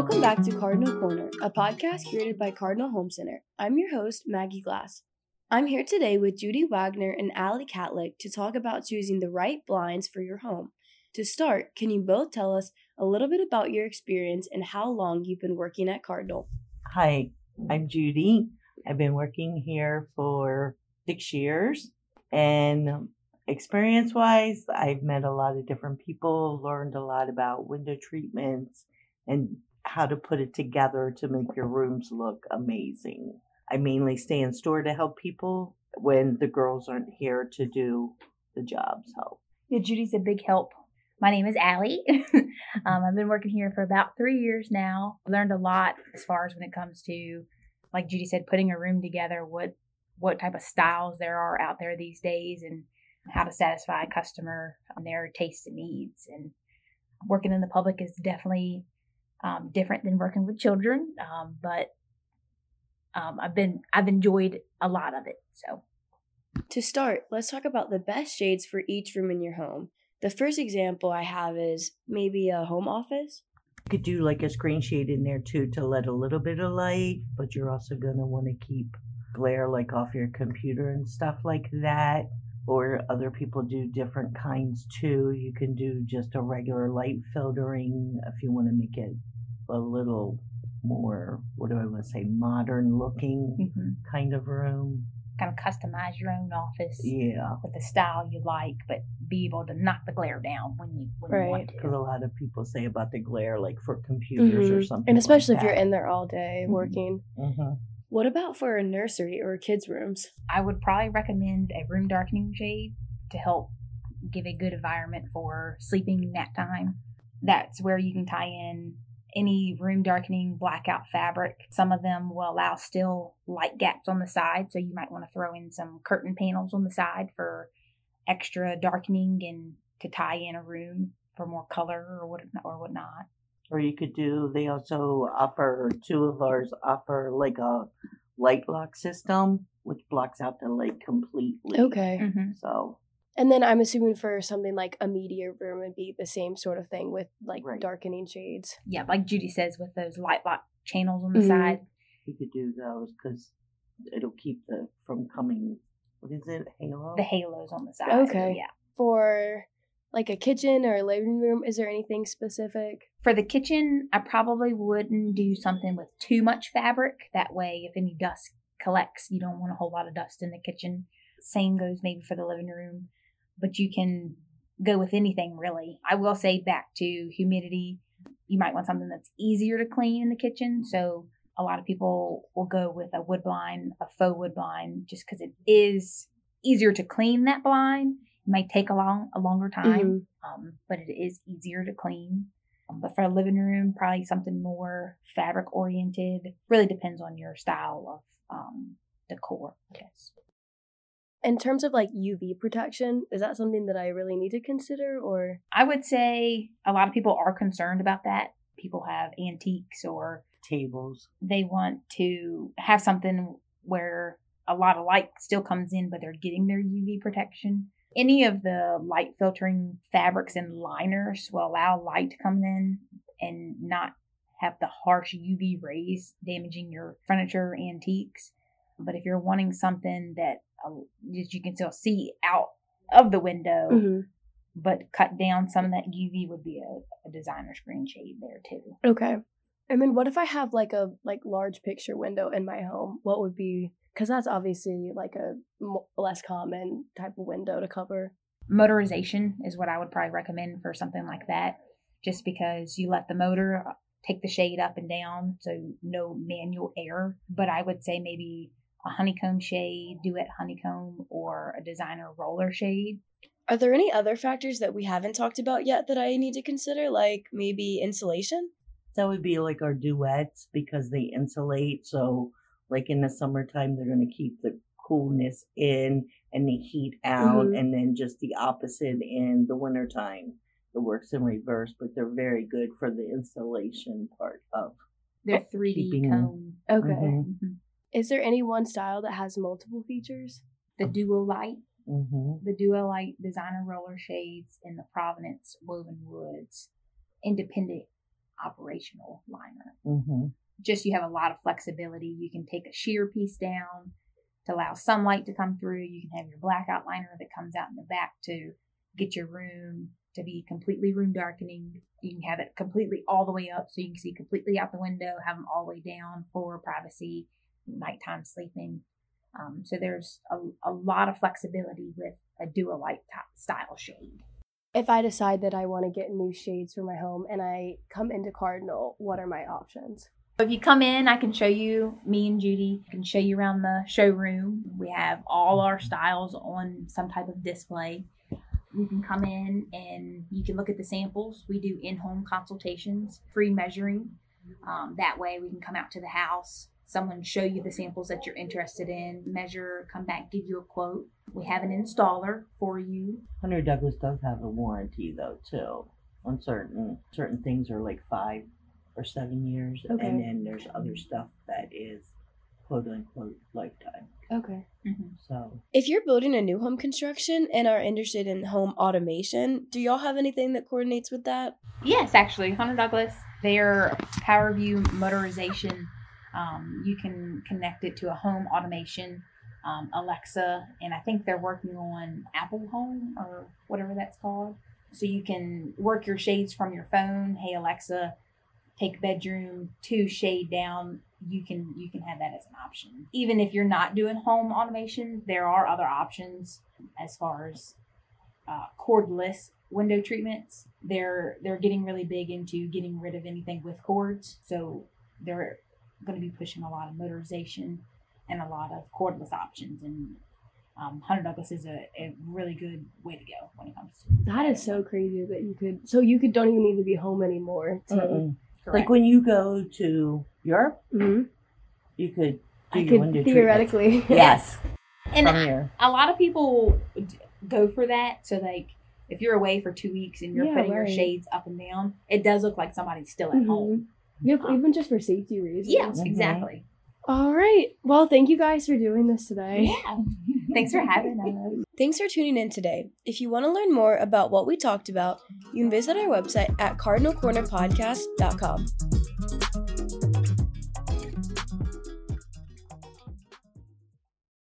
Welcome back to Cardinal Corner, a podcast created by Cardinal Home Center. I'm your host, Maggie Glass. I'm here today with Judy Wagoner and Ally Catlett to talk about choosing the right blinds for your home. To start, can you both tell us a little bit about your experience and how long you've been working at Cardinal? Hi, I'm Judy. I've been working here for six years. And experience wise, I've met a lot of different people, learned a lot about window treatments and how to put it together to make your rooms look amazing. I mainly stay in store to help people when the girls aren't here to do the jobs help. yeah, Judy's a big help. My name is Ally. um, I've been working here for about three years now. Learned a lot as far as when it comes to, like Judy said, putting a room together, what what type of styles there are out there these days, and how to satisfy a customer on their tastes and needs. And working in the public is definitely um, different than working with children, um, but um, I've been I've enjoyed a lot of it. So, to start, let's talk about the best shades for each room in your home. The first example I have is maybe a home office. You could do like a screen shade in there too to let a little bit of light, but you're also gonna want to keep glare like off your computer and stuff like that or other people do different kinds too. You can do just a regular light filtering if you want to make it a little more, what do I want to say, modern looking mm-hmm. kind of room. Kind of customize your own office. Yeah. With the style you like, but be able to knock the glare down when you, when right. you want to. Because a lot of people say about the glare, like for computers mm-hmm. or something. And especially like if you're in there all day mm-hmm. working. What about for a nursery or kids' rooms? I would probably recommend a room darkening shade to help give a good environment for sleeping nap time. That's where you can tie in any room darkening blackout fabric. Some of them will allow still light gaps on the side, so you might want to throw in some curtain panels on the side for extra darkening and to tie in a room for more color or what or whatnot or you could do they also offer two of ours offer like a light lock system which blocks out the light completely. Okay. Mm-hmm. so and then i'm assuming for something like a media room would be the same sort of thing with like right. darkening shades. Yeah like judy says with those light lock channels on the mm-hmm. side. You could do those because it'll keep the from coming what is it halo the halos on the side. Okay. Yeah. For like a kitchen or a living room? Is there anything specific? For the kitchen, I probably wouldn't do something with too much fabric. That way, if any dust collects, you don't want a whole lot of dust in the kitchen. Same goes maybe for the living room, but you can go with anything really. I will say back to humidity, you might want something that's easier to clean in the kitchen. So a lot of people will go with a wood blind, a faux wood blind, just because it is easier to clean that blind might take a long a longer time, mm-hmm. um, but it is easier to clean. Um, but for a living room, probably something more fabric oriented. Really depends on your style of um, decor, I guess. In terms of like UV protection, is that something that I really need to consider or I would say a lot of people are concerned about that. People have antiques or tables. They want to have something where a lot of light still comes in but they're getting their UV protection. Any of the light filtering fabrics and liners will allow light to come in and not have the harsh UV rays damaging your furniture antiques. But if you're wanting something that uh, you can still see out of the window, mm-hmm. but cut down some of that UV would be a, a designer screen shade there too. Okay. And then what if I have like a like large picture window in my home? What would be because that's obviously like a less common type of window to cover. Motorization is what I would probably recommend for something like that, just because you let the motor uh, take the shade up and down, so no manual air. But I would say maybe a honeycomb shade, Duette honeycomb, or a designer roller shade. Are there any other factors that we haven't talked about yet that I need to consider, like maybe insulation? That would be like our Duettes because they insulate. So like in the summertime, they're going to keep the coolness in and the heat out, mm-hmm. and then just the opposite in the wintertime. It works in reverse, but they're very good for the installation part of. They're 3D cone. Okay. Mm-hmm. Mm-hmm. Is there any one style that has multiple features? The Duo-Lite. Mm-hmm. The Duo-Lite designer roller shades and the Provenance woven woods. Independent operational liner. Just you have a lot of flexibility. You can take a sheer piece down to allow sunlight to come through. You can have your blackout liner that comes out in the back to get your room to be completely room darkening. You can have it completely all the way up so you can see completely out the window, have them all the way down for privacy, nighttime sleeping. Um, so there's a, a lot of flexibility with a Duo-Lite style shade. If I decide that I want to get new shades for my home and I come into Cardinal, what are my options? If you come in, I can show you, me and Judy can show you around the showroom. We have all our styles on some type of display. You can come in and you can look at the samples. We do in home consultations, free measuring. Um, that way, we can come out to the house, someone show you the samples that you're interested in, measure, come back, give you a quote. We have an installer for you. Hunter Douglas does have a warranty though too. On certain certain things are like five or seven years, Okay. and then there's other stuff that is quote unquote lifetime. Okay. So If you're building a new home construction and are interested in home automation, do y'all have anything that coordinates with that? Yes, actually, Hunter Douglas, their PowerView motorization, um, you can connect it to a home automation, um, Alexa, and I think they're working on Apple Home or whatever that's called. So you can work your shades from your phone. Hey Alexa, take bedroom two shade down. You can you can have that as an option. Even if you're not doing home automation, there are other options as far as uh, cordless window treatments. They're they're getting really big into getting rid of anything with cords. So they're going to be pushing a lot of motorization and a lot of cordless options. And um, Hunter Douglas is a, a really good way to go when it comes to That is so crazy that you could. So you could don't even need to be home anymore. To, mm-mm. Correct. like when you go to Europe, Mhm. you could do I your could window theoretically. treatments. Yes, and from I- a lot of people go for that. So like. If you're away for two weeks and you're Yeah, putting your shades up and down, it does look like somebody's still at Mhm. home. Yep, Um, even just for safety reasons. Yeah, Mhm. exactly. All right. Well, thank you guys for doing this today. Yeah. Thanks for having us. Thanks for tuning in today. If you want to learn more about what we talked about, you can visit our website at cardinalcornerpodcast.com.